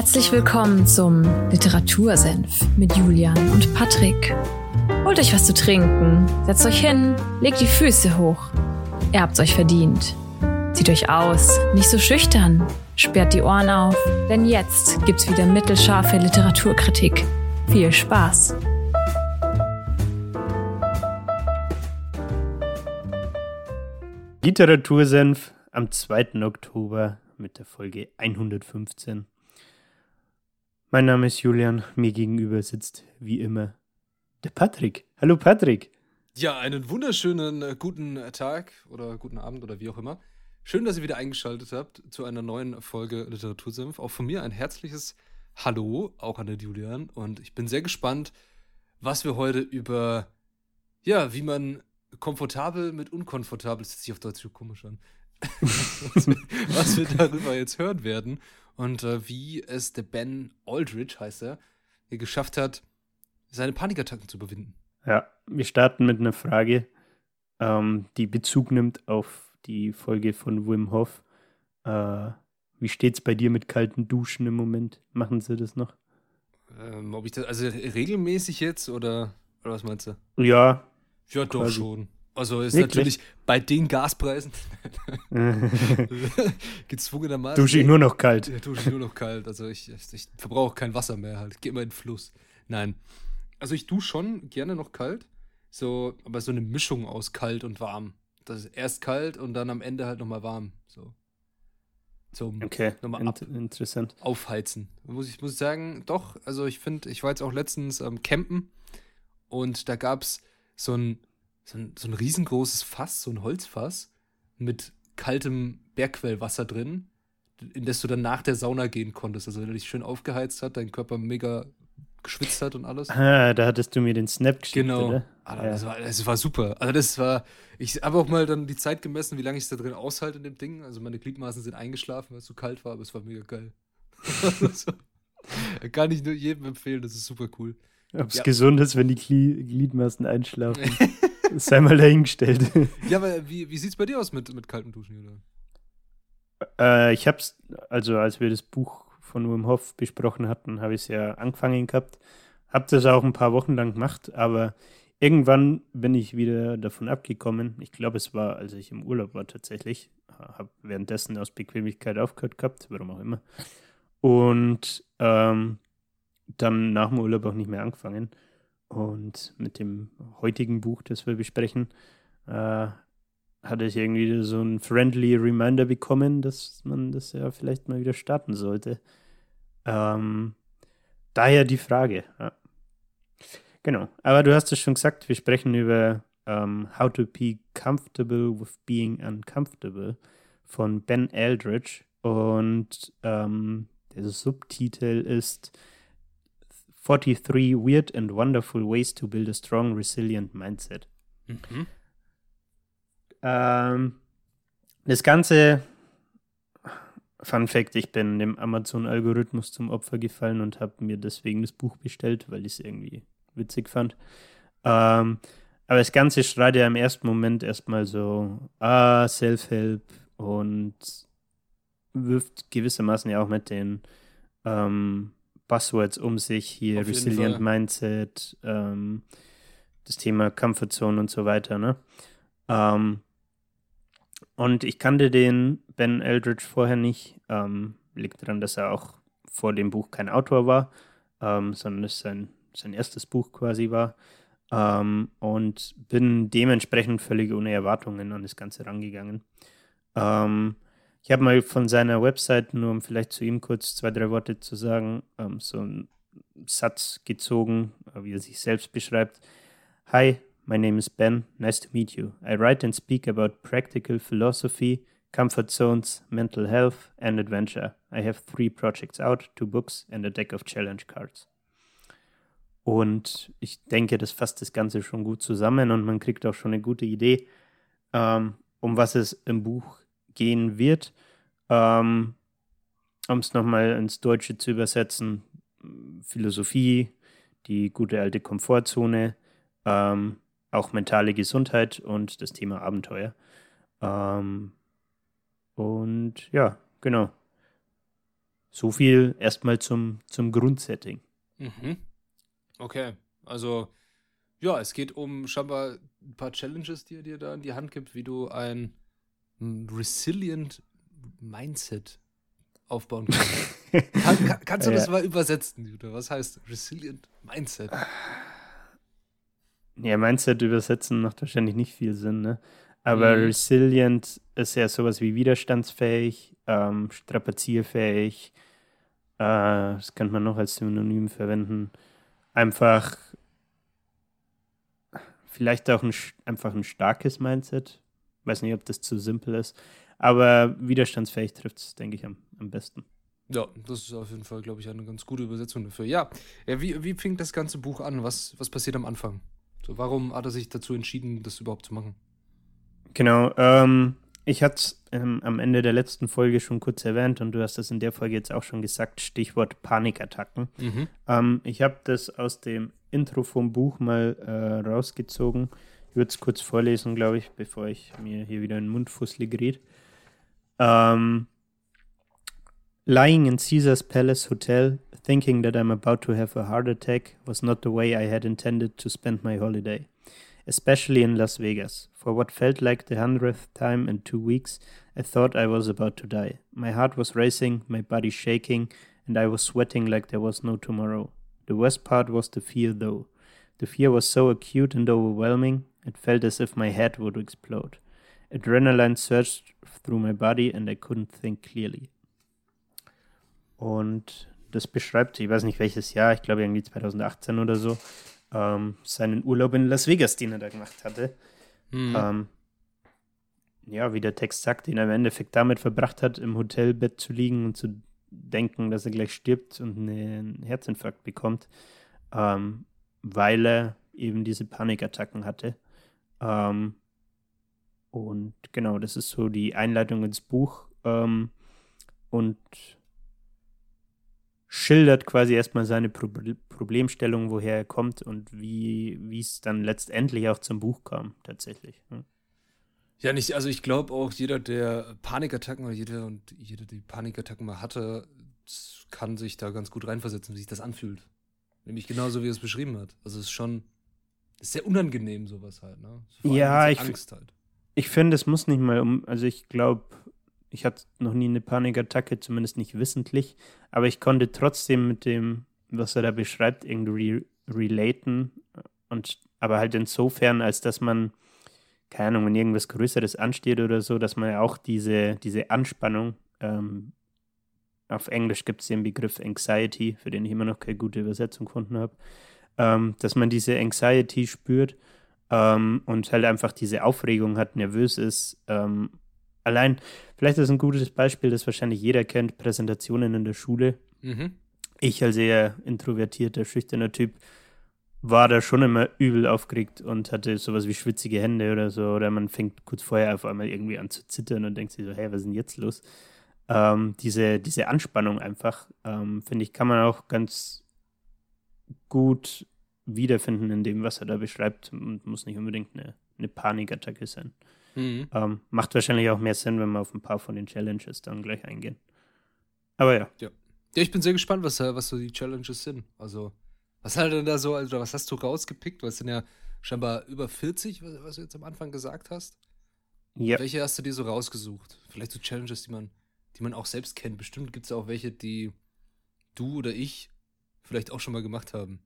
Herzlich willkommen zum Literatursenf mit Julian und Patrick. Holt euch was zu trinken, setzt euch hin, legt die Füße hoch. Ihr habt's euch verdient. Zieht euch aus, nicht so schüchtern, sperrt die Ohren auf, denn jetzt gibt's wieder mittelscharfe Literaturkritik. Viel Spaß! Literatursenf am 2. Oktober mit der Folge 115. Mein Name ist Julian, mir gegenüber sitzt wie immer der Patrick. Hallo Patrick. Ja, einen wunderschönen äh, guten Tag oder guten Abend oder wie auch immer. Schön, dass ihr wieder eingeschaltet habt zu einer neuen Folge Literatursenf. Auch von mir ein herzliches Hallo, auch an den Julian. Und ich bin sehr gespannt, was wir heute über, ja, wie man komfortabel mit unkomfortabel, das hört sich auf Deutsch so komisch an, was, wir, was wir darüber jetzt hören werden und äh, wie es der Ben Aldridge, heißt er, geschafft hat, seine Panikattacken zu überwinden. Ja, wir starten mit einer Frage, ähm, die Bezug nimmt auf die Folge von Wim Hof. Äh, wie es bei dir mit kalten Duschen im Moment? Machen sie das noch? Ähm, ob ich das, also regelmäßig jetzt oder, oder was meinst du? Ja. Ja, doch quasi. schon. Also ist Wirklich? natürlich bei den Gaspreisen gezwungenermaßen. Dusche ich nur noch kalt. Ja, dusche ich nur noch kalt. Also ich, ich, ich verbrauche kein Wasser mehr halt. Ich gehe immer in den Fluss. Nein. Also ich dusche schon gerne noch kalt. So, aber so eine Mischung aus kalt und warm. Das ist erst kalt und dann am Ende halt nochmal warm. So. Zum okay, nochmal ab, interessant. Aufheizen. Muss ich muss sagen, doch, also ich finde, ich war jetzt auch letztens am ähm, Campen und da gab es so ein so ein, so ein riesengroßes Fass, so ein Holzfass mit kaltem Bergquellwasser drin, in das du dann nach der Sauna gehen konntest. Also wenn er dich schön aufgeheizt hat, dein Körper mega geschwitzt hat und alles. Ah, da hattest du mir den Snap geschickt, Genau. Oder? Alter, ja. das, war, das war super. Also das war, ich habe auch mal dann die Zeit gemessen, wie lange ich es da drin aushalte in dem Ding. Also meine Gliedmaßen sind eingeschlafen, weil es so kalt war, aber es war mega geil. Kann ich nur jedem empfehlen, das ist super cool. Ob es ja. gesund ist, wenn die Gliedmaßen einschlafen. Sei mal dahingestellt. Ja, aber wie, wie sieht es bei dir aus mit, mit kalten Duschen, Julian? Äh, ich hab's, also als wir das Buch von Wim Hof besprochen hatten, habe ich es ja angefangen gehabt. Hab das auch ein paar Wochen lang gemacht, aber irgendwann bin ich wieder davon abgekommen. Ich glaube, es war, als ich im Urlaub war tatsächlich. Habe währenddessen aus Bequemlichkeit aufgehört gehabt, warum auch immer. Und ähm, dann nach dem Urlaub auch nicht mehr angefangen. Und mit dem heutigen Buch, das wir besprechen, äh, hatte ich irgendwie so ein friendly Reminder bekommen, dass man das ja vielleicht mal wieder starten sollte. Ähm, daher die Frage. Ja. Genau. Aber du hast es schon gesagt, wir sprechen über um, ähm, How to Be Comfortable with Being Uncomfortable von Ben Eldridge. Und ähm, der Subtitel ist 43 Weird and Wonderful Ways to Build a Strong, Resilient Mindset. Mhm. Ähm, das Ganze, Fun Fact, ich bin dem Amazon-Algorithmus zum Opfer gefallen und habe mir deswegen das Buch bestellt, weil ich es irgendwie witzig fand. Ähm, aber das Ganze schreit ja im ersten Moment erstmal so, ah, Self-Help und wirft gewissermaßen ja auch mit den ähm, Buzzwords um sich, hier Resilient Mindset, ähm, das Thema Comfort Zone und so weiter, ne? Ähm, und ich kannte den Ben Eldridge vorher nicht. Ähm, liegt daran, dass er auch vor dem Buch kein Autor war, ähm, sondern es sein, sein erstes Buch quasi war. Ähm, und bin dementsprechend völlig ohne Erwartungen an das Ganze rangegangen. Ähm, ich habe mal von seiner Website, nur um vielleicht zu ihm kurz zwei, drei Worte zu sagen, ähm, so einen Satz gezogen, äh, wie er sich selbst beschreibt. Hi, my name is Ben. Nice to meet you. I write and speak about practical philosophy, comfort zones, mental health, and adventure. I have three projects out, two books and a deck of challenge cards. Und ich denke, das fasst das Ganze schon gut zusammen und man kriegt auch schon eine gute Idee, ähm, um was es im Buch gehen wird. Ähm, um es nochmal ins Deutsche zu übersetzen, Philosophie, die gute alte Komfortzone, ähm, auch mentale Gesundheit und das Thema Abenteuer. Ähm, und ja, genau. so viel erstmal zum, zum Grundsetting. Mhm. Okay, also ja, es geht um scheinbar ein paar Challenges, die er dir da in die Hand gibt, wie du ein resilient Mindset aufbauen kannst. kann, kann, kannst du ja. das mal übersetzen, Jude? Was heißt resilient Mindset? Ja, Mindset übersetzen macht wahrscheinlich nicht viel Sinn, ne? Aber mhm. resilient ist ja sowas wie widerstandsfähig, ähm, strapazierfähig. Äh, das könnte man noch als Synonym verwenden. Einfach, vielleicht auch ein, einfach ein starkes Mindset. Weiß nicht, ob das zu simpel ist. Aber widerstandsfähig trifft es, denke ich, am, am besten. Ja, das ist auf jeden Fall, glaube ich, eine ganz gute Übersetzung dafür. Ja, ja wie, wie fing das ganze Buch an? Was, was passiert am Anfang? So, warum hat er sich dazu entschieden, das überhaupt zu machen? Genau, ähm, ich hatte es ähm, am Ende der letzten Folge schon kurz erwähnt und du hast das in der Folge jetzt auch schon gesagt, Stichwort Panikattacken. Mhm. Ähm, ich habe das aus dem Intro vom Buch mal äh, rausgezogen. Ich würde es kurz vorlesen, glaube ich, bevor ich mir hier wieder in den Mund fusselig red. Ähm, Lying in Caesar's Palace Hotel, thinking that I'm about to have a heart attack, was not the way I had intended to spend my holiday. especially in Las Vegas. For what felt like the hundredth time in two weeks, I thought I was about to die. My heart was racing, my body shaking, and I was sweating like there was no tomorrow. The worst part was the fear, though. The fear was so acute and overwhelming, it felt as if my head would explode. Adrenaline surged through my body and I couldn't think clearly. Und das beschreibt, ich weiß nicht welches Jahr, ich glaube irgendwie 2018 oder so, ähm, seinen Urlaub in Las Vegas, den er da gemacht hatte. Mhm. Ähm, ja, wie der Text sagt, den er im Endeffekt damit verbracht hat, im Hotelbett zu liegen und zu denken, dass er gleich stirbt und einen Herzinfarkt bekommt, ähm, weil er eben diese Panikattacken hatte. Ähm, und genau, das ist so die Einleitung ins Buch. Ähm, und schildert quasi erstmal seine Pro Problemstellung, woher er kommt und wie es dann letztendlich auch zum Buch kam, tatsächlich. Ja, ja nicht, also ich glaube auch, jeder, der Panikattacken oder jeder und jeder, die Panikattacken mal hatte, kann sich da ganz gut reinversetzen, wie sich das anfühlt. Nämlich genauso, wie er es beschrieben hat. Also es ist schon ist sehr unangenehm, sowas halt, ne? ja, ich, halt. ich finde, es muss nicht mal um, also ich glaube, ich hatte noch nie eine Panikattacke, zumindest nicht wissentlich, aber ich konnte trotzdem mit dem, was er da beschreibt, irgendwie relaten und aber halt insofern, als dass man, keine Ahnung, wenn irgendwas Größeres ansteht oder so, dass man ja auch diese, diese Anspannung, ähm, auf Englisch gibt es den Begriff Anxiety, für den ich immer noch keine gute Übersetzung gefunden habe, ähm, dass man diese Anxiety spürt ähm, und halt einfach diese Aufregung hat, nervös ist ähm, allein, vielleicht ist ein gutes Beispiel, das wahrscheinlich jeder kennt, Präsentationen in der Schule. Mhm. Ich als eher introvertierter, schüchterner Typ war da schon immer übel aufgeregt und hatte sowas wie schwitzige Hände oder so. Oder man fängt kurz vorher auf einmal irgendwie an zu zittern und denkt sich so, hey, was ist denn jetzt los? Ähm, diese, diese Anspannung einfach, ähm, finde ich, kann man auch ganz gut wiederfinden in dem, was er da beschreibt und muss nicht unbedingt eine, eine Panikattacke sein. Mhm. Ähm, macht wahrscheinlich auch mehr Sinn, wenn wir auf ein paar von den Challenges dann gleich eingehen. Aber ja. Ja, ja ich bin sehr gespannt, was, was so die Challenges sind. Also, was halt denn da so, also was hast du rausgepickt? Was sind ja scheinbar über 40, was, was du jetzt am Anfang gesagt hast. Ja. Welche hast du dir so rausgesucht? Vielleicht so Challenges, die man, die man auch selbst kennt. Bestimmt gibt es auch welche, die du oder ich vielleicht auch schon mal gemacht haben.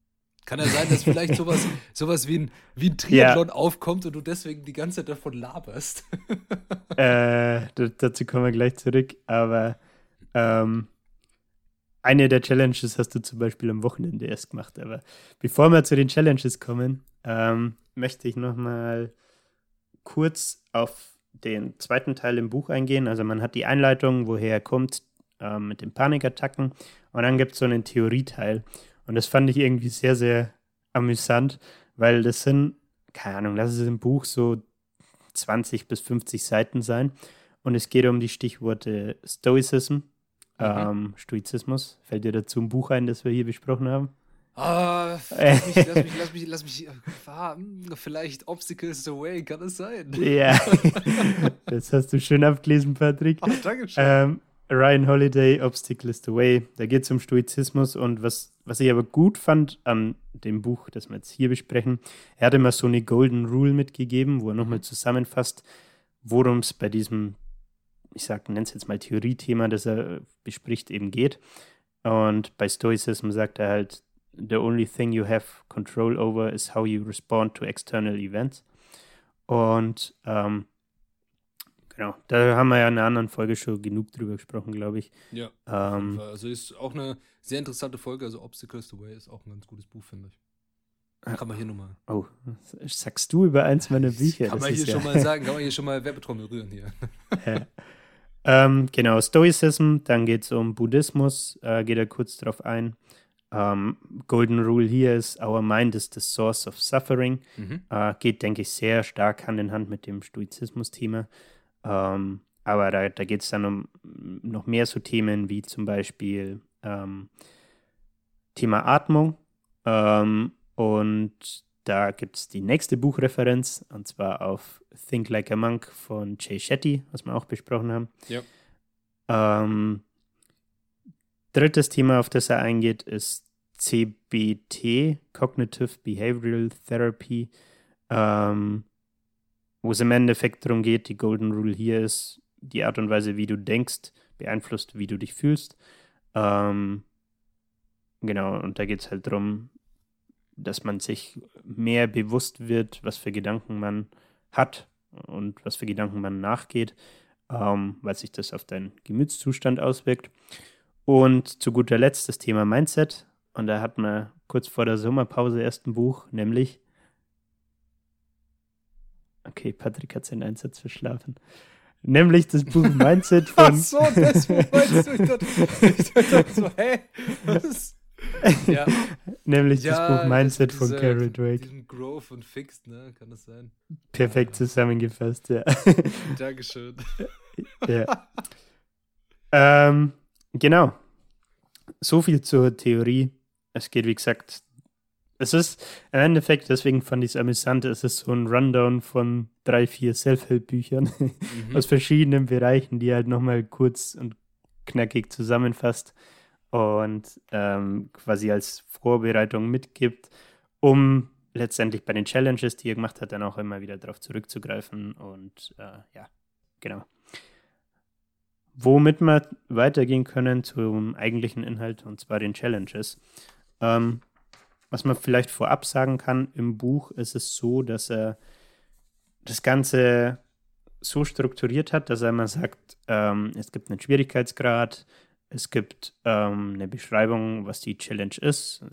Kann ja sein, dass vielleicht sowas, sowas wie ein, wie ein Triathlon ja. aufkommt und du deswegen die ganze Zeit davon laberst. äh, dazu kommen wir gleich zurück, aber ähm, eine der Challenges hast du zum Beispiel am Wochenende erst gemacht. Aber bevor wir zu den Challenges kommen, ähm, möchte ich nochmal kurz auf den zweiten Teil im Buch eingehen. Also man hat die Einleitung, woher er kommt, ähm, mit den Panikattacken. Und dann gibt es so einen Theorieteil. Und das fand ich irgendwie sehr, sehr amüsant, weil das sind, keine Ahnung, lass es im Buch so 20 bis 50 Seiten sein. Und es geht um die Stichworte Stoicism, mhm. ähm, Stoizismus. Fällt dir dazu ein Buch ein, das wir hier besprochen haben? Ah, lass mich, lass mich, lass mich, lass mich ah, vielleicht Obstacles the Way, kann es sein? Ja, das hast du schön abgelesen, Patrick. Ach, danke schön. Ähm, Ryan Holiday, Obstacle is the Way. Da geht es um Stoizismus und was, was ich aber gut fand an dem Buch, das wir jetzt hier besprechen, er hat immer so eine Golden Rule mitgegeben, wo er nochmal zusammenfasst, worum es bei diesem, ich sag, nenne es jetzt mal Theoriethema, das er bespricht, eben geht. Und bei Stoicism sagt er halt, the only thing you have control over is how you respond to external events. Und ähm, genau, da haben wir ja in einer anderen Folge schon genug drüber gesprochen, glaube ich. Ja. Ähm, also ist auch eine sehr interessante Folge. Also Obstacles the Way ist auch ein ganz gutes Buch, finde ich. Kann man hier nochmal. oh, sagst du über eins meiner Bücher? Kann man hier ja- schon mal sagen, kann man hier schon mal Werbetrommel rühren hier. Ja. ähm, genau, Stoicism, dann geht es um Buddhismus, äh, geht er kurz drauf ein. Ähm, Golden Rule hier ist, our mind is the source of suffering. Mhm. Äh, geht, denke ich, sehr stark Hand in Hand mit dem Stoizismus-Thema. Ähm, aber da, da geht es dann um noch mehr so Themen wie zum Beispiel ähm, Thema Atmung. Ähm, und da gibt es die nächste Buchreferenz, und zwar auf Think Like a Monk von Jay Shetty, was wir auch besprochen haben. Ja. Ähm, drittes Thema, auf das er eingeht, ist CBT, Cognitive Behavioral Therapy, ähm, wo es im Endeffekt darum geht, die Golden Rule hier ist, die Art und Weise, wie du denkst, beeinflusst, wie du dich fühlst. Ähm, genau, und da geht es halt darum, dass man sich mehr bewusst wird, was für Gedanken man hat und was für Gedanken man nachgeht, ähm, weil sich das auf deinen Gemütszustand auswirkt. Und zu guter Letzt das Thema Mindset. Und da hat man kurz vor der Sommerpause erst ein Buch, nämlich. Okay, Patrick hat seinen Einsatz verschlafen. Nämlich das Buch Mindset von. Ach so, das meinst du? Ich dachte, ich dachte so, hä? Was? Ja, nämlich das ja, Buch Mindset das- von diese- Carol Drake. Diesen Growth und Fixed, ne? Kann das sein? Perfekt zusammengefasst, ja. Dankeschön. ja. ähm, genau. So viel zur Theorie. Es geht, wie gesagt, es ist im Endeffekt, deswegen fand ich es amüsant, es ist so ein Rundown von drei, vier Self-Help-Büchern Mhm. aus verschiedenen Bereichen, die halt nochmal kurz und knackig zusammenfasst und ähm, quasi als Vorbereitung mitgibt, um letztendlich bei den Challenges, die er gemacht hat, dann auch immer wieder darauf zurückzugreifen und äh, ja, genau. Womit wir weitergehen können zum eigentlichen Inhalt und zwar den Challenges. Ähm, was man vielleicht vorab sagen kann, im Buch ist es so, dass er das Ganze so strukturiert hat, dass er immer sagt, ähm, es gibt einen Schwierigkeitsgrad, es gibt ähm, eine Beschreibung, was die Challenge ist,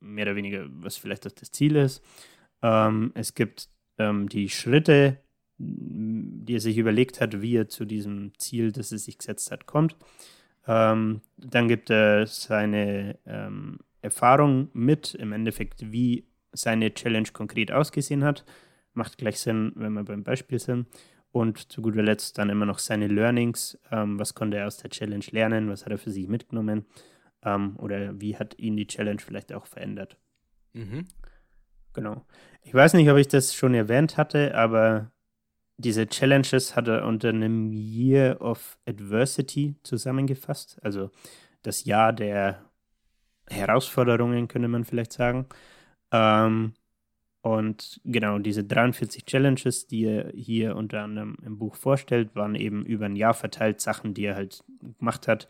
mehr oder weniger, was vielleicht auch das Ziel ist. Ähm, es gibt ähm, die Schritte, die er sich überlegt hat, wie er zu diesem Ziel, das er sich gesetzt hat, kommt. Ähm, dann gibt er seine ähm, Erfahrung mit, im Endeffekt, wie seine Challenge konkret ausgesehen hat. Macht gleich Sinn, wenn wir beim Beispiel sind. Und zu guter Letzt dann immer noch seine Learnings. Ähm, was konnte er aus der Challenge lernen? Was hat er für sich mitgenommen? Ähm, oder wie hat ihn die Challenge vielleicht auch verändert? Mhm. Genau. Ich weiß nicht, ob ich das schon erwähnt hatte, aber diese Challenges hat er unter einem Year of Adversity zusammengefasst. Also das Jahr der Herausforderungen, könnte man vielleicht sagen. Ähm, und genau, diese 43 Challenges, die er hier unter anderem im Buch vorstellt, waren eben über ein Jahr verteilt Sachen, die er halt gemacht hat,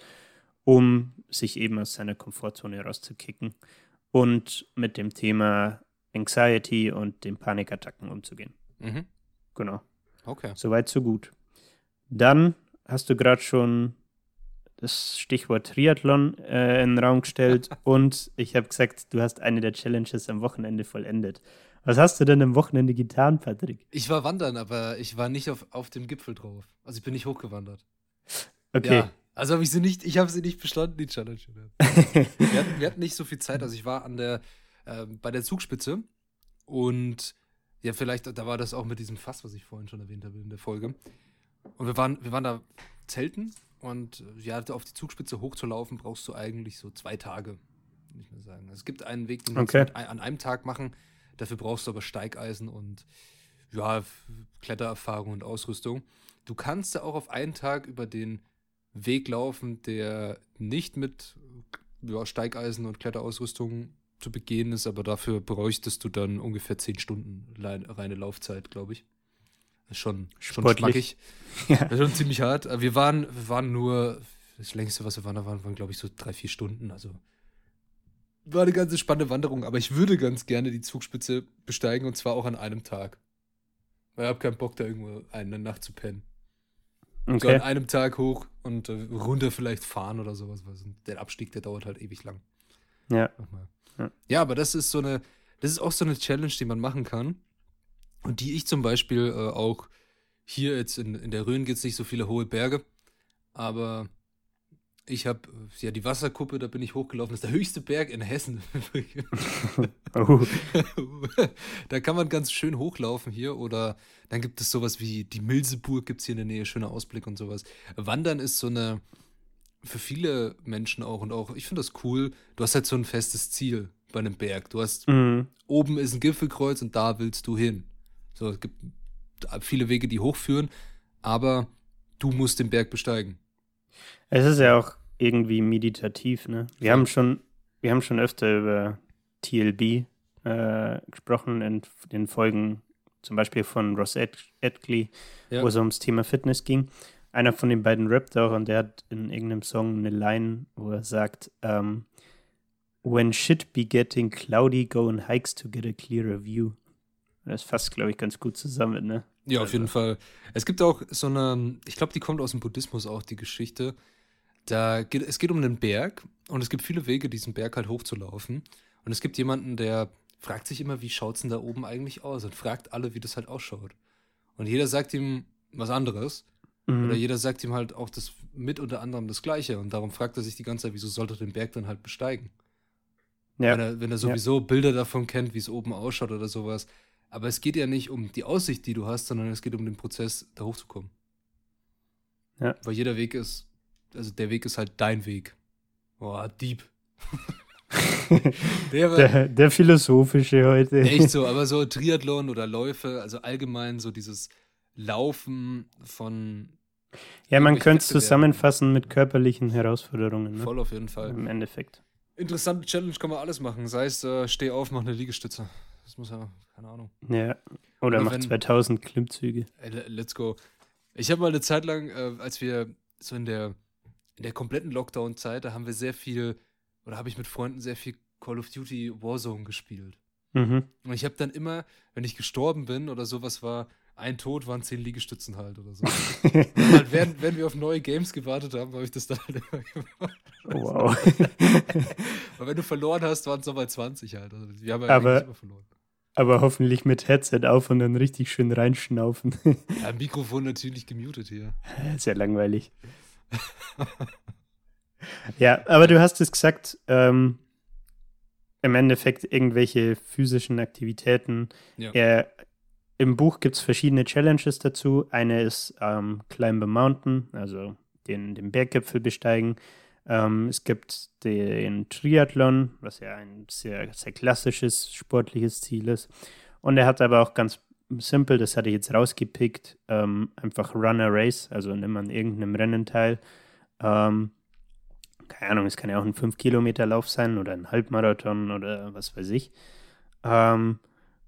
um sich eben aus seiner Komfortzone rauszukicken und mit dem Thema Anxiety und den Panikattacken umzugehen. Mhm. Genau. Okay. Soweit, so gut. Dann hast du gerade schon das Stichwort Triathlon äh, in den Raum gestellt und ich habe gesagt, du hast eine der Challenges am Wochenende vollendet. Was hast du denn am Wochenende getan, Patrick? Ich war wandern, aber ich war nicht auf, auf dem Gipfel drauf. Also ich bin nicht hochgewandert. Okay. Ja. Also habe ich sie nicht, ich habe sie nicht bestanden, die Challenge. wir, hatten, wir hatten nicht so viel Zeit. Also ich war an der, ähm, bei der Zugspitze und ja, vielleicht, da war das auch mit diesem Fass, was ich vorhin schon erwähnt habe in der Folge. Und wir waren, wir waren da zelten und äh, ja, auf die Zugspitze hochzulaufen, brauchst du eigentlich so zwei Tage, würde ich mal sagen. Also es gibt einen Weg, den kannst Okay. du an einem Tag machen. Dafür brauchst du aber Steigeisen und ja, Klettererfahrung und Ausrüstung. Du kannst ja auch auf einen Tag über den Weg laufen, der nicht mit ja, Steigeisen und Kletterausrüstung zu begehen ist, aber dafür bräuchtest du dann ungefähr 10 Stunden reine Laufzeit, glaube ich. Ist schon, schon schmackig. Ja. Das ist schon ziemlich hart. Wir waren, wir waren nur, das längste, was wir waren, da waren, waren glaube ich, so drei, vier Stunden. Also war eine ganz spannende Wanderung, aber ich würde ganz gerne die Zugspitze besteigen und zwar auch an einem Tag. Weil ich habe keinen Bock, da irgendwo eine Nacht zu pennen. Okay. So an einem Tag hoch und äh, runter vielleicht fahren oder sowas. Der Abstieg, der dauert halt ewig lang. Ja. Ja, aber das ist so eine, das ist auch so eine Challenge, die man machen kann. Und die ich zum Beispiel äh, auch hier jetzt in, in der Rhön gibt es nicht so viele hohe Berge, aber ich habe ja die Wasserkuppe, da bin ich hochgelaufen. Das ist der höchste Berg in Hessen. oh. da kann man ganz schön hochlaufen hier. Oder dann gibt es sowas wie die Milseburg, gibt es hier in der Nähe, schöner Ausblick und sowas. Wandern ist so eine, für viele Menschen auch und auch, ich finde das cool. Du hast halt so ein festes Ziel bei einem Berg. Du hast, mhm. oben ist ein Gipfelkreuz und da willst du hin. So, es gibt viele Wege, die hochführen, aber du musst den Berg besteigen. Es ist ja auch irgendwie meditativ, ne? Wir ja. haben schon, wir haben schon öfter über TLB äh, gesprochen in den Folgen, zum Beispiel von Ross Ed Edgley, ja. wo es ums Thema Fitness ging. Einer von den beiden rappt auch und der hat in irgendeinem Song eine Line, wo er sagt, ähm, When shit be getting cloudy, go on hikes to get a clearer view. Das fasst, glaube ich, ganz gut zusammen, ne? Ja, auf also. jeden Fall. Es gibt auch so eine, ich glaube, die kommt aus dem Buddhismus auch, die Geschichte. Da geht, es geht um einen Berg und es gibt viele Wege, diesen Berg halt hochzulaufen. Und es gibt jemanden, der fragt sich immer, wie schaut es denn da oben eigentlich aus? Und fragt alle, wie das halt ausschaut. Und jeder sagt ihm was anderes. Mhm. Oder jeder sagt ihm halt auch das mit unter anderem das Gleiche. Und darum fragt er sich die ganze Zeit, wieso sollte er den Berg dann halt besteigen? Ja. Wenn, er, wenn er sowieso ja. Bilder davon kennt, wie es oben ausschaut oder sowas. Aber es geht ja nicht um die Aussicht, die du hast, sondern es geht um den Prozess, da hochzukommen. Ja. Weil jeder Weg ist also der Weg ist halt dein Weg. Boah, Dieb. der, der, der, philosophische heute. Echt so, aber so Triathlon oder Läufe, also allgemein so dieses Laufen von. Ja, man könnte es zusammenfassen mit körperlichen Herausforderungen. Ne? Voll auf jeden Fall. Im Endeffekt. Interessante Challenge kann man alles machen. Sei es, äh, steh auf, mach eine Liegestütze. Das muss ja, keine Ahnung. Ja, oder, oder mach wenn, 2000 Klimmzüge. Ey, let's go. Ich habe mal eine Zeit lang, äh, als wir so in der in der kompletten Lockdown-Zeit, da haben wir sehr viel, oder habe ich mit Freunden sehr viel Call of Duty Warzone gespielt. Mhm. Und ich habe dann immer, wenn ich gestorben bin oder sowas war, ein Tod waren zehn Liegestützen halt oder so. halt, während, während wir auf neue Games gewartet haben, habe ich das dann halt immer gemacht. Oh, wow. Weil wenn du verloren hast, waren es nochmal 20 halt. Also wir haben ja aber, immer verloren. Aber hoffentlich mit Headset auf und dann richtig schön reinschnaufen. ja, Mikrofon natürlich gemutet hier. Sehr langweilig. ja, aber du hast es gesagt, ähm, im Endeffekt irgendwelche physischen Aktivitäten. Ja. Er, Im Buch gibt es verschiedene Challenges dazu. Eine ist ähm, Climb a Mountain, also den, den Berggipfel besteigen. Ähm, es gibt den Triathlon, was ja ein sehr, sehr klassisches sportliches Ziel ist. Und er hat aber auch ganz simpel, das hatte ich jetzt rausgepickt, ähm, einfach Runner Race, also nimm an irgendeinem Rennen teil. Ähm, keine Ahnung, es kann ja auch ein 5-Kilometer-Lauf sein oder ein Halbmarathon oder was weiß ich. Ähm,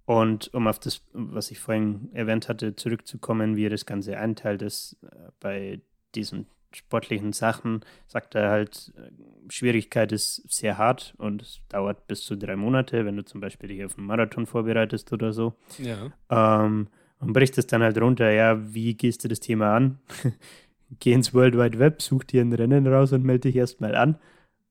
und um auf das, was ich vorhin erwähnt hatte, zurückzukommen, wie er das Ganze einteilt ist, äh, bei diesen sportlichen Sachen, sagt er halt, äh, Schwierigkeit ist sehr hart und es dauert bis zu drei Monate, wenn du zum Beispiel dich auf einen Marathon vorbereitest oder so. Ja. Ähm, und bricht es dann halt runter, ja, wie gehst du das Thema an? Geh ins World Wide Web, such dir ein Rennen raus und melde dich erstmal an.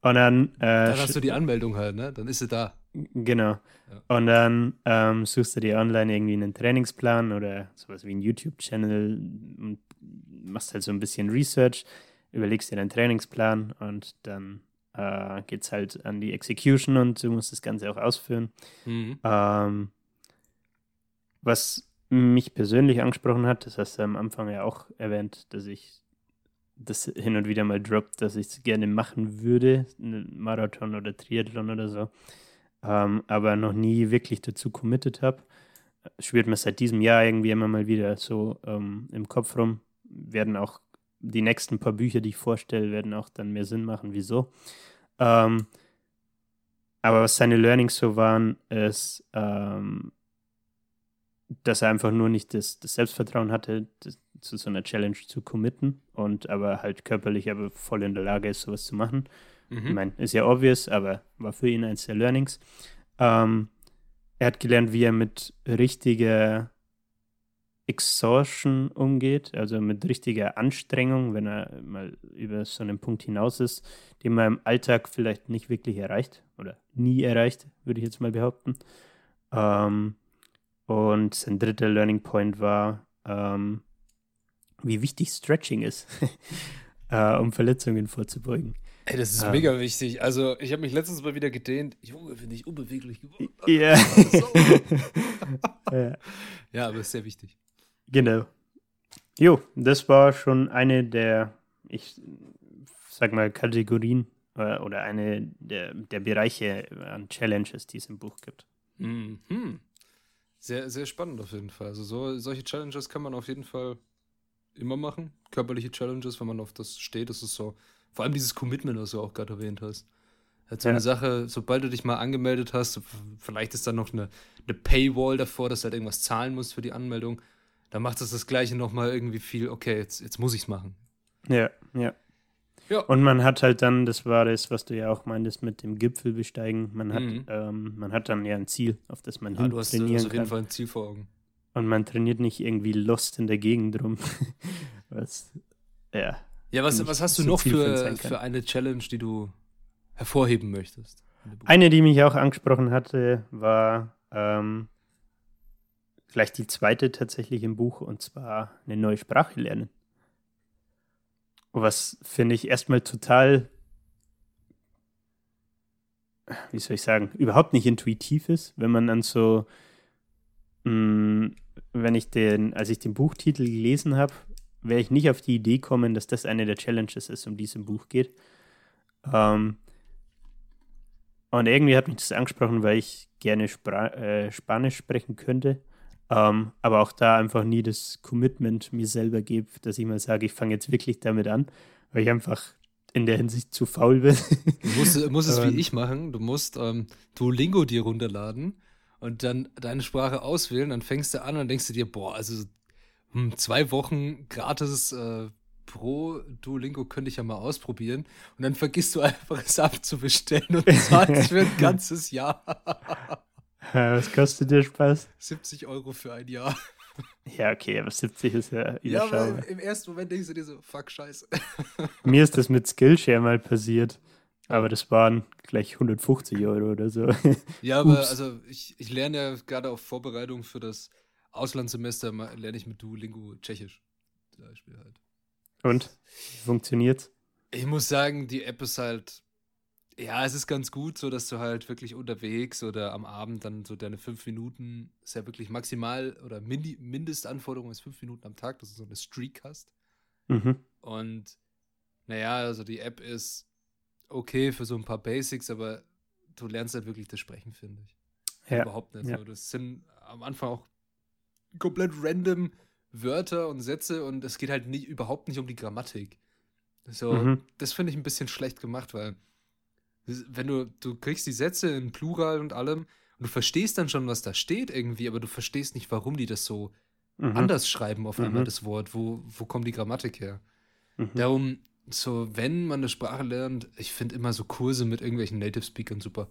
Und dann. Äh, dann hast du die Anmeldung halt, ne? Dann ist sie da. Genau. Ja. Und dann ähm, suchst du dir online irgendwie einen Trainingsplan oder sowas wie einen YouTube-Channel und machst halt so ein bisschen Research, überlegst dir deinen Trainingsplan und dann äh, geht es halt an die Execution und du musst das Ganze auch ausführen. Mhm. Ähm, was mich persönlich angesprochen hat, das hast du am Anfang ja auch erwähnt, dass ich das hin und wieder mal droppt, dass ich es gerne machen würde, einen Marathon oder Triathlon oder so, ähm, aber noch nie wirklich dazu committed habe. Schwirrt mir seit diesem Jahr irgendwie immer mal wieder so ähm, im Kopf rum werden auch die nächsten paar Bücher, die ich vorstelle, werden auch dann mehr Sinn machen, wieso. Ähm, aber was seine Learnings so waren, ist, ähm, dass er einfach nur nicht das, das Selbstvertrauen hatte, das, zu so einer Challenge zu committen und aber halt körperlich aber voll in der Lage ist, sowas zu machen. Mhm. Ich meine, ist ja obvious, aber war für ihn eins der Learnings. Ähm, er hat gelernt, wie er mit richtiger Exhaustion umgeht, also mit richtiger Anstrengung, wenn er mal über so einen Punkt hinaus ist, den man im Alltag vielleicht nicht wirklich erreicht oder nie erreicht, würde ich jetzt mal behaupten. Ähm, und sein dritter Learning Point war, ähm, wie wichtig Stretching ist, äh, um Verletzungen vorzubeugen. Ey, das ist ähm, mega wichtig. Also, ich habe mich letztens mal wieder gedehnt. Junge, bin ich unbeweglich geworden. Ja. ja. ja, aber ist sehr wichtig. Genau. Jo, das war schon eine der, ich sag mal, Kategorien äh, oder eine der, der Bereiche an Challenges, die es im Buch gibt. Mhm. Sehr, sehr spannend auf jeden Fall. Also so, solche Challenges kann man auf jeden Fall immer machen. Körperliche Challenges, wenn man auf das steht, das ist so. Vor allem dieses Commitment, was du auch gerade erwähnt hast. Halt so ja. eine Sache, sobald du dich mal angemeldet hast, vielleicht ist da noch eine, eine Paywall davor, dass du halt irgendwas zahlen musst für die Anmeldung da macht es das Gleiche nochmal irgendwie viel, okay, jetzt, jetzt muss ich es machen. Ja, ja. Ja. Und man hat halt dann, das war das, was du ja auch meintest mit dem Gipfel besteigen, man hat, mhm. ähm, man hat dann ja ein Ziel, auf das man ja, hin du hast, trainieren du hast auf jeden Fall ein Ziel vor Augen. Und man trainiert nicht irgendwie lost in der Gegend rum. was, ja. Ja, was, was hast du noch für, für eine Challenge, die du hervorheben möchtest? Eine, die mich auch angesprochen hatte, war ähm, Vielleicht die zweite tatsächlich im Buch und zwar eine neue Sprache lernen. Was finde ich erstmal total, wie soll ich sagen, überhaupt nicht intuitiv ist, wenn man dann so, mh, mm, wenn ich den, als ich den Buchtitel gelesen habe, wäre ich nicht auf die Idee kommen, dass das eine der Challenges ist, um die es im Buch geht. Ähm, und irgendwie hat mich das angesprochen, weil ich gerne Spra äh, Spanisch sprechen könnte. Ähm, aber auch da einfach nie das Commitment mir selber gebe, dass ich mal sage, ich fange jetzt wirklich damit an, weil ich einfach in der Hinsicht zu faul bin. Du musst, musst es wie ich machen. Du musst ähm, Duolingo dir runterladen und dann deine Sprache auswählen. Dann fängst du an und denkst du dir, boah, also hm, zwei Wochen gratis äh, pro Duolingo könnte ich ja mal ausprobieren. Und dann vergisst du einfach es abzubestellen und zahlst für ein ganzes Jahr. Was kostet der Spaß? 70 Euro für ein Jahr. Ja, okay, aber 70 ist ja Ja, aber im ersten Moment denkst du dir so, fuck, scheiße. Mir ist das mit Skillshare mal passiert, aber das waren gleich 150 Euro oder so. Ja, aber Ups. also ich, ich lerne ja gerade auf Vorbereitung für das Auslandssemester, lerne ich mit Duolingo Tschechisch. Zum Beispiel halt. Und? Wie funktioniert's? Ich muss sagen, die App ist halt ja, es ist ganz gut, so dass du halt wirklich unterwegs oder am Abend dann so deine fünf Minuten, ist ja wirklich maximal oder Mindi Mindestanforderung ist fünf Minuten am Tag, dass du so eine Streak hast. Mhm. Und naja, also die App ist okay für so ein paar Basics, aber du lernst halt wirklich das Sprechen, finde ich. Ja. Überhaupt nicht. Ja. So. Das sind am Anfang auch komplett random Wörter und Sätze und es geht halt nicht, überhaupt nicht um die Grammatik. So, mhm. das finde ich ein bisschen schlecht gemacht, weil wenn du, du kriegst die Sätze in Plural und allem und du verstehst dann schon, was da steht irgendwie, aber du verstehst nicht, warum die das so mhm. anders schreiben auf einmal, mhm. das Wort. Wo, wo kommt die Grammatik her? Mhm. Darum, so, wenn man eine Sprache lernt, ich finde immer so Kurse mit irgendwelchen Native Speakern super.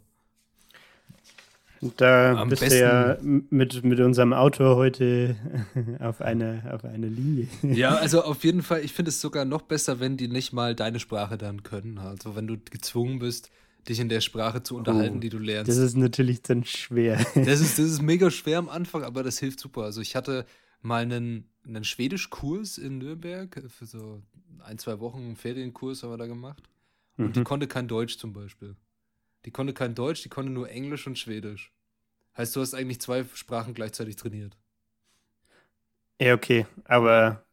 Da Am bist besten, du ja mit, mit unserem Autor heute auf einer auf eine Linie. Ja, also auf jeden Fall, ich finde es sogar noch besser, wenn die nicht mal deine Sprache dann können. Also wenn du gezwungen bist, dich in der Sprache zu unterhalten, oh, die du lernst. Das ist natürlich dann schwer. Das ist, das ist mega schwer am Anfang, aber das hilft super. Also ich hatte mal einen, einen Schwedischkurs in Nürnberg, für so ein, zwei Wochen einen Ferienkurs haben wir da gemacht. Und mhm. die konnte kein Deutsch zum Beispiel. Die konnte kein Deutsch, die konnte nur Englisch und Schwedisch. Heißt, du hast eigentlich zwei Sprachen gleichzeitig trainiert. Ja, okay, aber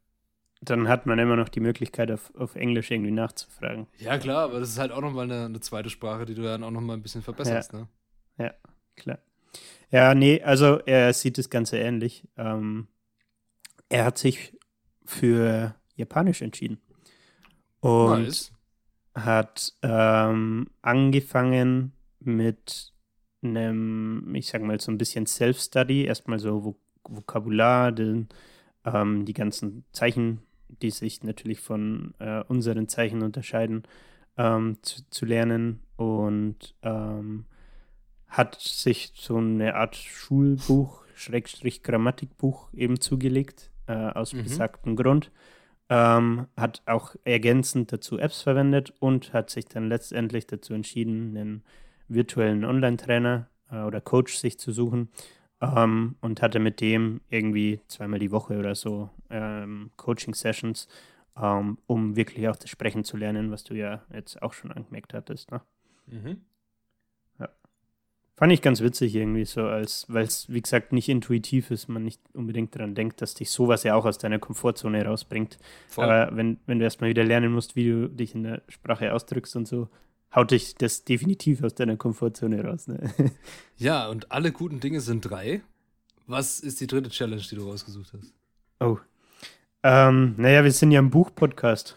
dann hat man immer noch die Möglichkeit, auf, auf Englisch irgendwie nachzufragen. Ja, klar, aber das ist halt auch nochmal eine, eine zweite Sprache, die du dann auch nochmal ein bisschen verbesserst, ja. ne? Ja, klar. Ja, nee, also er sieht das Ganze ähnlich. Ähm, er hat sich für Japanisch entschieden. Und nice. Hat ähm, angefangen mit einem, ich sag mal, so ein bisschen Self-Study, erstmal so Vok Vokabular, den, ähm, die ganzen Zeichen, die sich natürlich von äh, unseren Zeichen unterscheiden, ähm, zu, zu, lernen und ähm, hat sich so eine Art Schulbuch, Schrägstrich Grammatikbuch eben zugelegt, äh, aus mhm. besagtem Grund. Ähm, hat auch ergänzend dazu Apps verwendet und hat sich dann letztendlich dazu entschieden, einen virtuellen Online-Trainer äh, oder Coach sich zu suchen ähm, und hatte mit dem irgendwie zweimal die Woche oder so ähm, Coaching-Sessions, ähm, um wirklich auch das Sprechen zu lernen, was du ja jetzt auch schon angemerkt hattest. Ne? Mhm. Fand ich ganz witzig irgendwie so, als weil es, wie gesagt, nicht intuitiv ist, man nicht unbedingt daran denkt, dass dich sowas ja auch aus deiner Komfortzone rausbringt. Voll. Aber wenn, wenn du erstmal wieder lernen musst, wie du dich in der Sprache ausdrückst und so, haut dich das definitiv aus deiner Komfortzone raus. Ne? Ja, und alle guten Dinge sind drei. Was ist die dritte Challenge, die du rausgesucht hast? Oh. Ähm, naja, wir sind ja ein Buch-Podcast.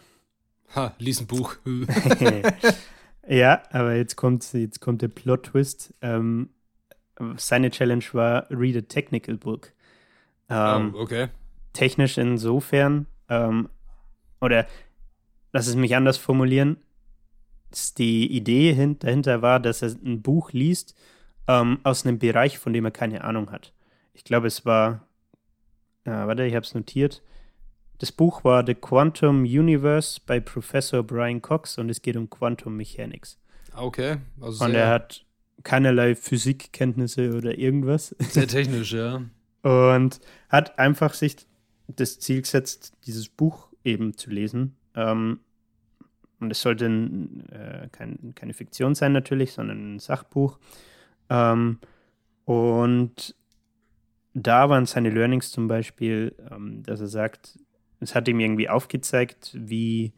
Ha, lies ein Buch. ja, aber jetzt kommt, jetzt kommt der Plot-Twist. Ähm, seine Challenge war Read a Technical Book. Ähm, oh, okay. Technisch insofern, ähm, oder lass es mich anders formulieren, die Idee dahinter war, dass er ein Buch liest ähm, aus einem Bereich, von dem er keine Ahnung hat. Ich glaube, es war, äh, warte, ich habe es notiert. Das Buch war The Quantum Universe bei Professor Brian Cox und es geht um Quantum Mechanics. Okay. Also und er hat keinerlei Physikkenntnisse oder irgendwas. Sehr technisch, ja. Und hat einfach sich das Ziel gesetzt, dieses Buch eben zu lesen. Ähm, und es sollte äh, kein, keine Fiktion sein natürlich, sondern ein Sachbuch. Ähm, und da waren seine Learnings zum Beispiel, ähm, dass er sagt, es hat ihm irgendwie aufgezeigt, wie,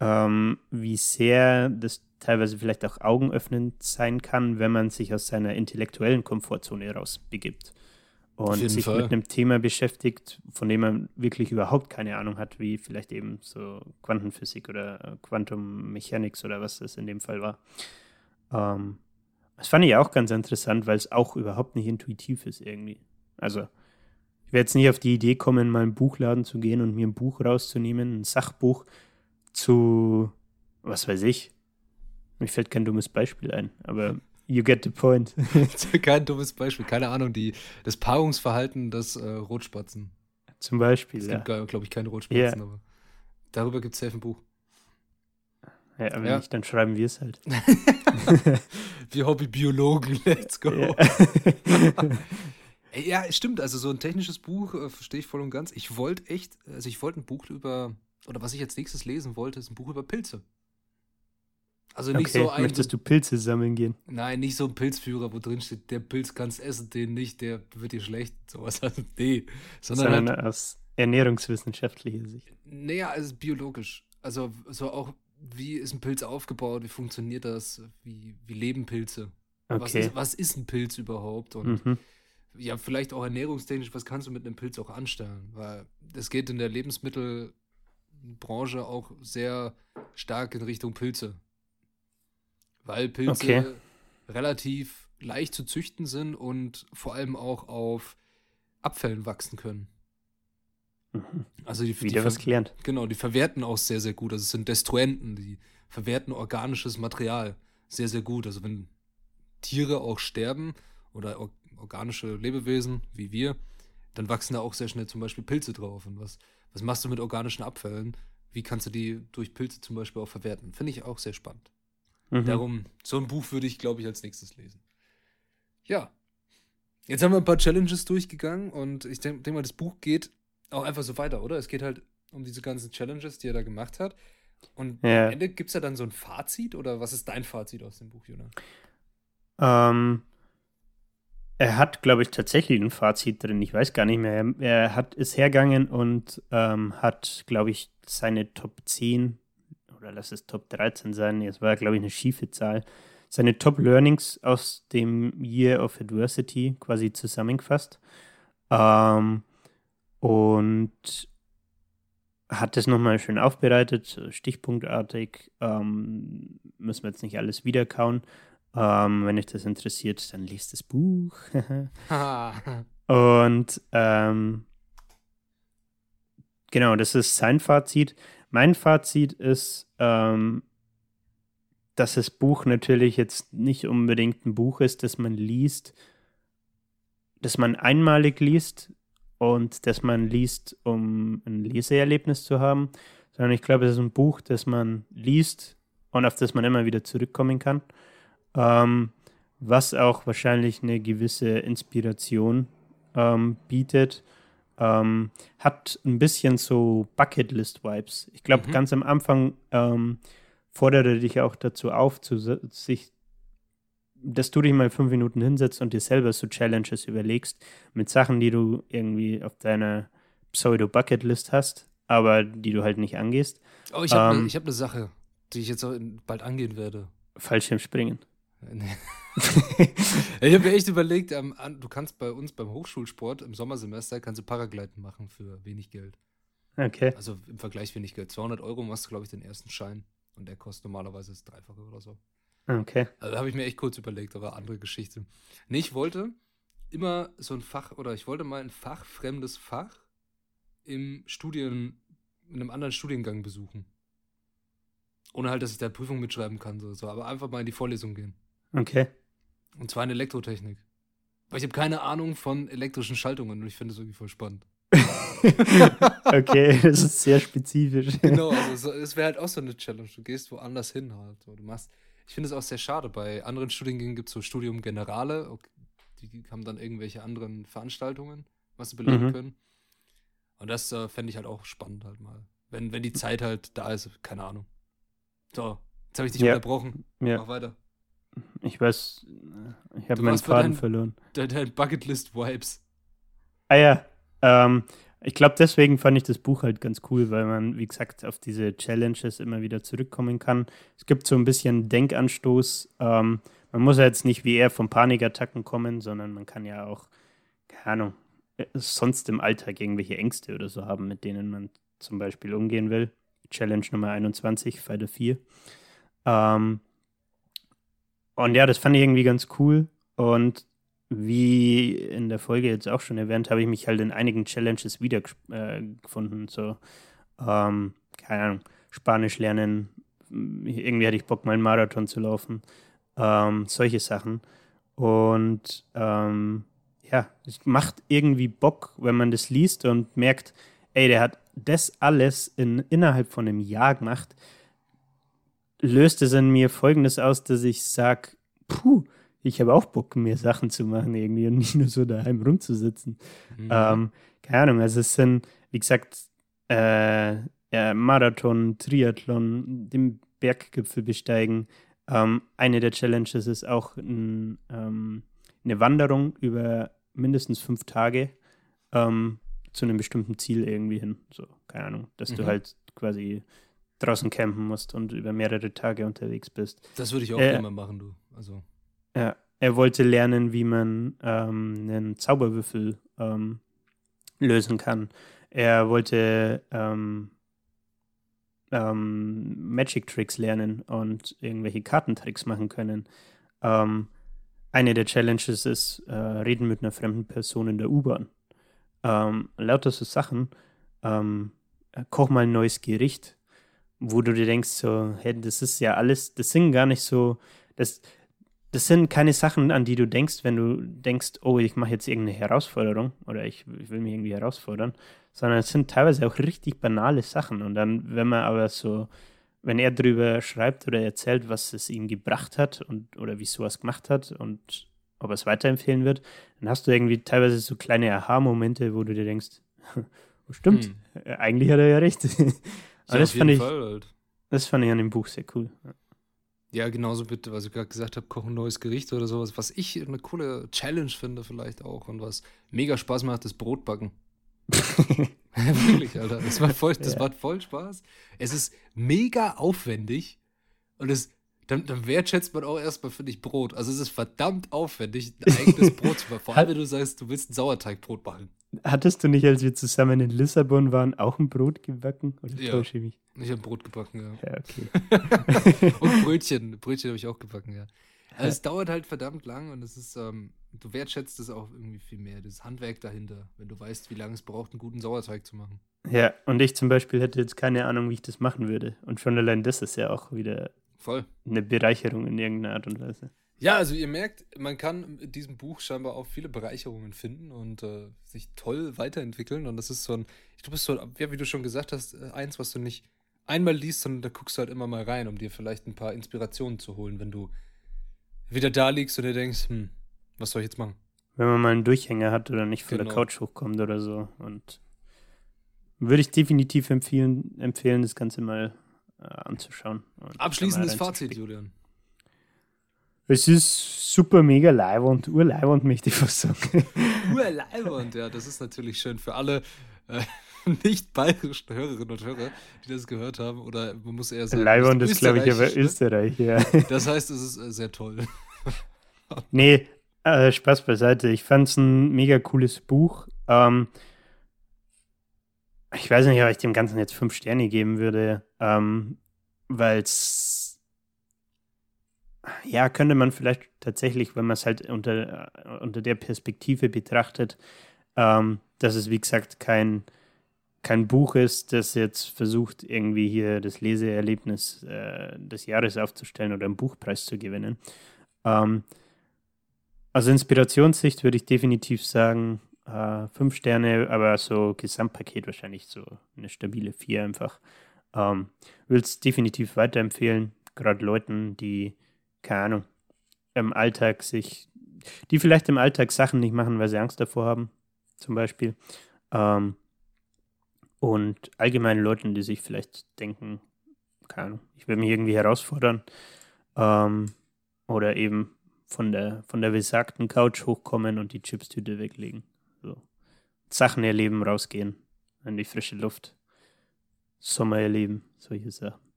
ähm, wie sehr das teilweise vielleicht auch augenöffnend sein kann, wenn man sich aus seiner intellektuellen Komfortzone rausbegibt und sich Fall. mit einem Thema beschäftigt, von dem man wirklich überhaupt keine Ahnung hat, wie vielleicht eben so Quantenphysik oder äh, Quantum Mechanics oder was das in dem Fall war. Ähm, das fand ich auch ganz interessant, weil es auch überhaupt nicht intuitiv ist irgendwie. Also, ich werde jetzt nicht auf die Idee kommen, in einen Buchladen zu gehen und mir ein Buch rauszunehmen, ein Sachbuch zu, was weiß ich. Mir fällt kein dummes Beispiel ein, aber You get the point. Kein dummes Beispiel. Keine Ahnung, die, das Paarungsverhalten des äh, Rotspatzen. Zum Beispiel. Es ja. gibt, glaube ich, keine Rotspatzen, yeah. aber darüber gibt es safe ein Buch. Ja, aber ja. nicht, dann schreiben wir es halt. wir Hobbybiologen, let's go. Yeah. ja, stimmt. Also so ein technisches Buch äh, verstehe ich voll und ganz. Ich wollte echt, also ich wollte ein Buch über, oder was ich als nächstes lesen wollte, ist ein Buch über Pilze. Also nicht okay, so ein. Möchtest du Pilze sammeln gehen? Nein, nicht so ein Pilzführer, wo drin steht, der Pilz kannst essen, den nicht, der wird dir schlecht. Sowas. Also, nee. Sondern, Sondern halt, aus ernährungswissenschaftlicher Sicht. Naja, also biologisch. Also so auch, wie ist ein Pilz aufgebaut, wie funktioniert das, wie, wie leben Pilze? Okay. Was, ist, was ist ein Pilz überhaupt? Und mhm. Ja, vielleicht auch ernährungstechnisch, was kannst du mit einem Pilz auch anstellen? Weil es geht in der Lebensmittelbranche auch sehr stark in Richtung Pilze weil Pilze okay. relativ leicht zu züchten sind und vor allem auch auf Abfällen wachsen können. Mhm. Also die, Wieder die was gelernt. Genau, die verwerten auch sehr, sehr gut. Also es sind Destruenten, die verwerten organisches Material sehr, sehr gut. Also wenn Tiere auch sterben oder organische Lebewesen wie wir, dann wachsen da auch sehr schnell zum Beispiel Pilze drauf. Und was, was machst du mit organischen Abfällen? Wie kannst du die durch Pilze zum Beispiel auch verwerten? Finde ich auch sehr spannend. Mhm. Darum, so ein Buch würde ich, glaube ich, als nächstes lesen. Ja. Jetzt haben wir ein paar Challenges durchgegangen und ich denke denk mal, das Buch geht auch einfach so weiter, oder? Es geht halt um diese ganzen Challenges, die er da gemacht hat. Und ja. am Ende gibt es ja dann so ein Fazit oder was ist dein Fazit aus dem Buch, Jonas? Ähm, er hat, glaube ich, tatsächlich ein Fazit drin. Ich weiß gar nicht mehr. Er, hat ist hergegangen und ähm, hat, glaube ich, seine Top 10 oder lass es Top 13 sein, es war, glaube ich, eine schiefe Zahl, seine Top Learnings aus dem Year of Adversity quasi zusammengefasst. Ähm, und hat das nochmal schön aufbereitet, stichpunktartig. Ähm, müssen wir jetzt nicht alles wiederkauen. Ähm, wenn euch das interessiert, dann lest das Buch. Und ähm, genau, das ist sein Fazit. Mein Fazit ist, ähm, dass das Buch natürlich jetzt nicht unbedingt ein Buch ist, das man liest, das man einmalig liest und das man liest, um ein Leseerlebnis zu haben, sondern ich glaube, es ist ein Buch, das man liest und auf das man immer wieder zurückkommen kann, ähm, was auch wahrscheinlich eine gewisse Inspiration ähm, bietet. Ähm, hat ein bisschen so Bucketlist-Vibes. Ich glaube, mhm. ganz am Anfang ähm, fordere dich auch dazu auf, zu sich, dass du dich mal fünf Minuten hinsetzt und dir selber so Challenges überlegst mit Sachen, die du irgendwie auf deiner Pseudo-Bucketlist hast, aber die du halt nicht angehst. Oh, ich habe ne, ähm, ne, hab eine Sache, die ich jetzt bald angehen werde. Fallschirmspringen. ich habe mir echt überlegt, ähm, du kannst bei uns beim Hochschulsport im Sommersemester kannst du Paragliden machen für wenig Geld. Okay. Also im Vergleich wenig Geld. 200 Euro machst du, glaube ich, den ersten Schein. Und der kostet normalerweise das Dreifache oder so. Okay. Also da habe ich mir echt kurz überlegt, aber andere Geschichte. Nee, ich wollte immer so ein Fach, oder ich wollte mal ein fachfremdes Fach im Studien, in einem anderen Studiengang besuchen. Ohne halt, dass ich da Prüfung mitschreiben kann, so, so. aber einfach mal in die Vorlesung gehen. Okay. Und zwar in Elektrotechnik. Weil ich habe keine Ahnung von elektrischen Schaltungen und ich finde es irgendwie voll spannend. okay, das ist sehr spezifisch. Genau, also es wäre halt auch so eine Challenge. Du gehst woanders hin halt. Du machst, ich finde es auch sehr schade. Bei anderen Studiengängen gibt es so Studium Generale, okay, die haben dann irgendwelche anderen Veranstaltungen, was sie belegen mhm. können. Und das äh, fände ich halt auch spannend halt mal. Wenn, wenn die Zeit halt da ist, keine Ahnung. So, jetzt habe ich dich ja. unterbrochen. Ja. Mach weiter. Ich weiß, ich habe meinen Faden dein, verloren. Dein, dein Bucketlist-Vibes. Ah ja, ähm, ich glaube, deswegen fand ich das Buch halt ganz cool, weil man, wie gesagt, auf diese Challenges immer wieder zurückkommen kann. Es gibt so ein bisschen Denkanstoß. Ähm, man muss ja jetzt nicht wie er von Panikattacken kommen, sondern man kann ja auch, keine Ahnung, äh, sonst im Alltag irgendwelche Ängste oder so haben, mit denen man zum Beispiel umgehen will. Challenge Nummer 21, Fighter 4. Ähm, und ja, das fand ich irgendwie ganz cool. Und wie in der Folge jetzt auch schon erwähnt, habe ich mich halt in einigen Challenges wiedergefunden. Äh, so, ähm, keine Ahnung, Spanisch lernen, irgendwie hatte ich Bock, mal einen Marathon zu laufen. Ähm, solche Sachen. Und ähm, ja, es macht irgendwie Bock, wenn man das liest und merkt, ey, der hat das alles in, innerhalb von einem Jahr gemacht. Löst es in mir Folgendes aus, dass ich sage, puh, ich habe auch Bock, mehr Sachen zu machen irgendwie und nicht nur so daheim rumzusitzen. Mhm. Ähm, keine Ahnung, also es sind, wie gesagt, äh, ja, Marathon, Triathlon, den Berggipfel besteigen. Ähm, eine der Challenges ist auch ein, ähm, eine Wanderung über mindestens fünf Tage ähm, zu einem bestimmten Ziel irgendwie hin. So, keine Ahnung, dass mhm. du halt quasi draußen campen musst und über mehrere Tage unterwegs bist. Das würde ich auch äh, immer machen, du. Also. Ja, er wollte lernen, wie man ähm, einen Zauberwürfel ähm, lösen kann. Er wollte ähm, ähm Magic Tricks lernen und irgendwelche Kartentricks machen können. Ähm, eine der Challenges ist, äh, reden mit einer fremden Person in der U-Bahn. Ähm, lauter so Sachen. koch mal ein neues Gericht, wo du dir denkst, so, hey, das ist ja alles, das sind gar nicht so, das, das sind keine Sachen, an die du denkst, wenn du denkst, oh, ich mache jetzt irgendeine Herausforderung oder ich, ich, will mich irgendwie herausfordern, sondern es sind teilweise auch richtig banale Sachen. Und dann, wenn man aber so, wenn er drüber schreibt oder erzählt, was es ihm gebracht hat und oder wieso er es gemacht hat und ob er es weiterempfehlen wird, dann hast du irgendwie teilweise so kleine Aha-Momente, wo du dir denkst, oh, stimmt, hm. Äh, eigentlich hat er ja recht. Aber das fand ich, halt. das fand ich an dem Buch sehr cool. Ja, genauso bitte, was ich gerade gesagt habe, kochen ein neues Gericht oder sowas. Was ich eine coole Challenge finde, vielleicht auch und was mega Spaß macht, ist Brotbacken. Wirklich, Alter. Das, war voll, das ja. macht voll Spaß. Es ist mega aufwendig und es, dann, dann wertschätzt man auch erstmal, finde ich, Brot. Also es ist verdammt aufwendig, ein eigenes Brot zu machen. Vor allem, wenn du sagst, du willst ein Sauerteigbrot machen. Hattest du nicht, als wir zusammen in Lissabon waren, auch ein Brot gebacken? Oder Ja. täusche ich mich? Ich habe Brot gebacken, ja. Ja, okay. und Brötchen. Brötchen habe ich auch gebacken, ja. Also es dauert halt verdammt lang und es ist, ähm, du wertschätzt es auch irgendwie viel mehr, das Handwerk dahinter, wenn du weißt, wie lange es braucht, einen guten Sauerteig zu machen. Ja, und ich zum Beispiel hätte jetzt keine Ahnung, wie ich das machen würde. Und schon allein das ist ja auch wieder Voll. eine Bereicherung in irgendeiner Art und Weise. Ja, also ihr merkt, man kann in diesem Buch scheinbar auch viele Bereicherungen finden und äh, sich toll weiterentwickeln. Und das ist so ein, ich glaube, es ist so, ja, wie du schon gesagt hast, äh, eins, was du nicht einmal liest, sondern da guckst du halt immer mal rein, um dir vielleicht ein paar Inspirationen zu holen, wenn du wieder da liegst und dir denkst, hm, was soll ich jetzt machen? Wenn man mal einen Durchhänger hat oder nicht von Genau. der Couch hochkommt oder so. Und würde ich definitiv empfehlen, empfehlen das Ganze mal äh, anzuschauen. Abschließendes mal Fazit. Julian. Es ist super mega leiwand, urleiwand möchte ich fast sagen. Urleibend, ja, das ist natürlich schön für alle äh, nicht bayerischen Hörerinnen und Hörer, die das gehört haben. Oder man muss eher sagen, Leiwand ist, glaube ich, aber ne? Österreich, ja. Das heißt, es ist äh, sehr toll. Nee, äh, Spaß beiseite. Ich fand es ein mega cooles Buch. Ähm, ich weiß nicht, ob ich dem Ganzen jetzt fünf Sterne geben würde, ähm, weil es ja, könnte man vielleicht tatsächlich, wenn man es halt unter, äh, unter der Perspektive betrachtet, ähm, dass es, wie gesagt, kein, kein Buch ist, das jetzt versucht, irgendwie hier das Leseerlebnis äh, des Jahres aufzustellen oder einen Buchpreis zu gewinnen. Ähm, also Inspirationssicht würde ich definitiv sagen, äh, fünf Sterne, aber so Gesamtpaket wahrscheinlich so eine stabile vier einfach. Ähm, Will es definitiv weiterempfehlen, gerade Leuten, die, keine Ahnung, im Alltag sich, die vielleicht im Alltag Sachen nicht machen, weil sie Angst davor haben, zum Beispiel. Ähm, und allgemein Leuten, die sich vielleicht denken, keine Ahnung, ich will mich irgendwie herausfordern. Ähm, oder eben von der, von der besagten Couch hochkommen und die Chipstüte weglegen. So. Sachen erleben, rausgehen, in die frische Luft. Sommer erleben, solche Sachen.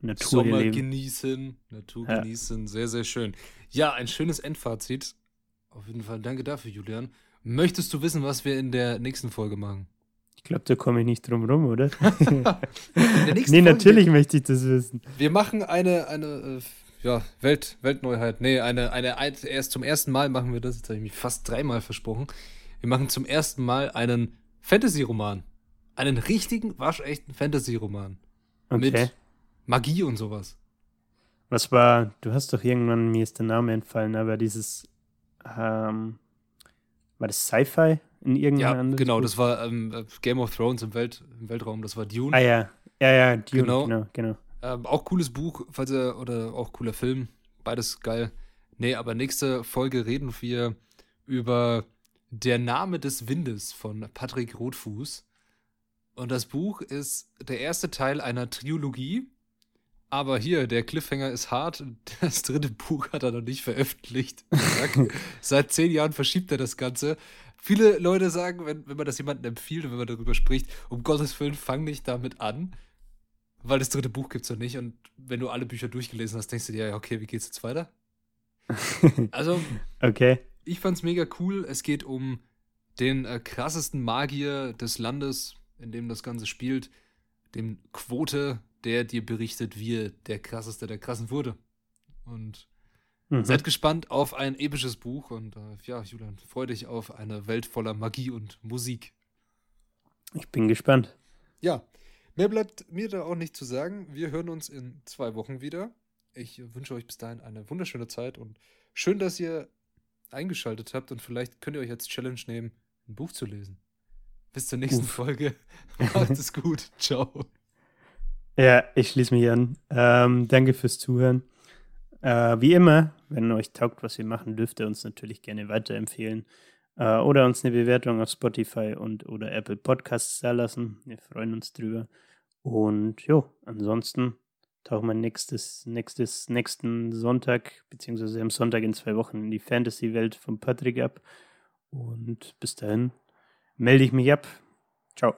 Natur Sommer genießen, Natur Ja. genießen, sehr, sehr schön. Ja, ein schönes Endfazit. Auf jeden Fall danke dafür, Julian. Möchtest du wissen, was wir in der nächsten Folge machen? Ich glaube, da komme ich nicht drum rum, oder? In der nächsten nee, Folge- natürlich möchte ich das wissen. Wir machen eine, eine äh, ja, Welt, Weltneuheit. Nee, eine, eine, ein- erst zum ersten Mal machen wir das. Jetzt habe ich mich fast dreimal versprochen. Wir machen zum ersten Mal einen Fantasy-Roman. Einen richtigen, waschechten Fantasy-Roman. Okay. Mit Magie und sowas. Was war, du hast doch irgendwann, mir ist der Name entfallen, aber dieses, ähm, war das Sci-Fi in irgendeiner Ja, anderen genau, Buch? das war ähm, Game of Thrones im, Welt, im Weltraum, das war Dune. Ah ja, ja, ja, Dune, Genau. genau, genau. Ähm, auch cooles Buch, falls ihr, oder auch cooler Film, beides geil. Nee, aber nächste Folge reden wir über Der Name des Windes von Patrick Rothfuß. Und das Buch ist der erste Teil einer Trilogie. Aber hier, der Cliffhanger ist hart. Das dritte Buch hat er noch nicht veröffentlicht. Seit zehn Jahren verschiebt er das Ganze. Viele Leute sagen, wenn, wenn man das jemandem empfiehlt und wenn man darüber spricht, um Gottes Willen, fang nicht damit an. Weil das dritte Buch gibt's noch nicht. Und wenn du alle Bücher durchgelesen hast, denkst du dir, ja, okay, wie geht's jetzt weiter? Also, Okay. ich fand's mega cool. Es geht um den äh, krassesten Magier des Landes, in dem das Ganze spielt, dem Quote, der dir berichtet, wie er der krasseste der krassen wurde. Und Mhm. seid gespannt auf ein episches Buch und äh, ja, Julian, freu dich auf eine Welt voller Magie und Musik. Ich bin gespannt. Ja, mehr bleibt mir da auch nicht zu sagen. Wir hören uns in zwei Wochen wieder. Ich wünsche euch bis dahin eine wunderschöne Zeit und schön, dass ihr eingeschaltet habt und vielleicht könnt ihr euch als Challenge nehmen, ein Buch zu lesen. Bis zur nächsten Uff. Folge. Macht es gut. Ciao. Ja, ich schließe mich an. Ähm, danke fürs Zuhören. Äh, wie immer, wenn euch taugt, was wir machen, dürft ihr uns natürlich gerne weiterempfehlen äh, oder uns eine Bewertung auf Spotify und oder Apple Podcasts da lassen. Wir freuen uns drüber. Und jo, ansonsten tauchen wir nächstes, nächstes, nächsten Sonntag, beziehungsweise am Sonntag in zwei Wochen in die Fantasy-Welt von Patrick ab. Und bis dahin melde ich mich ab. Ciao.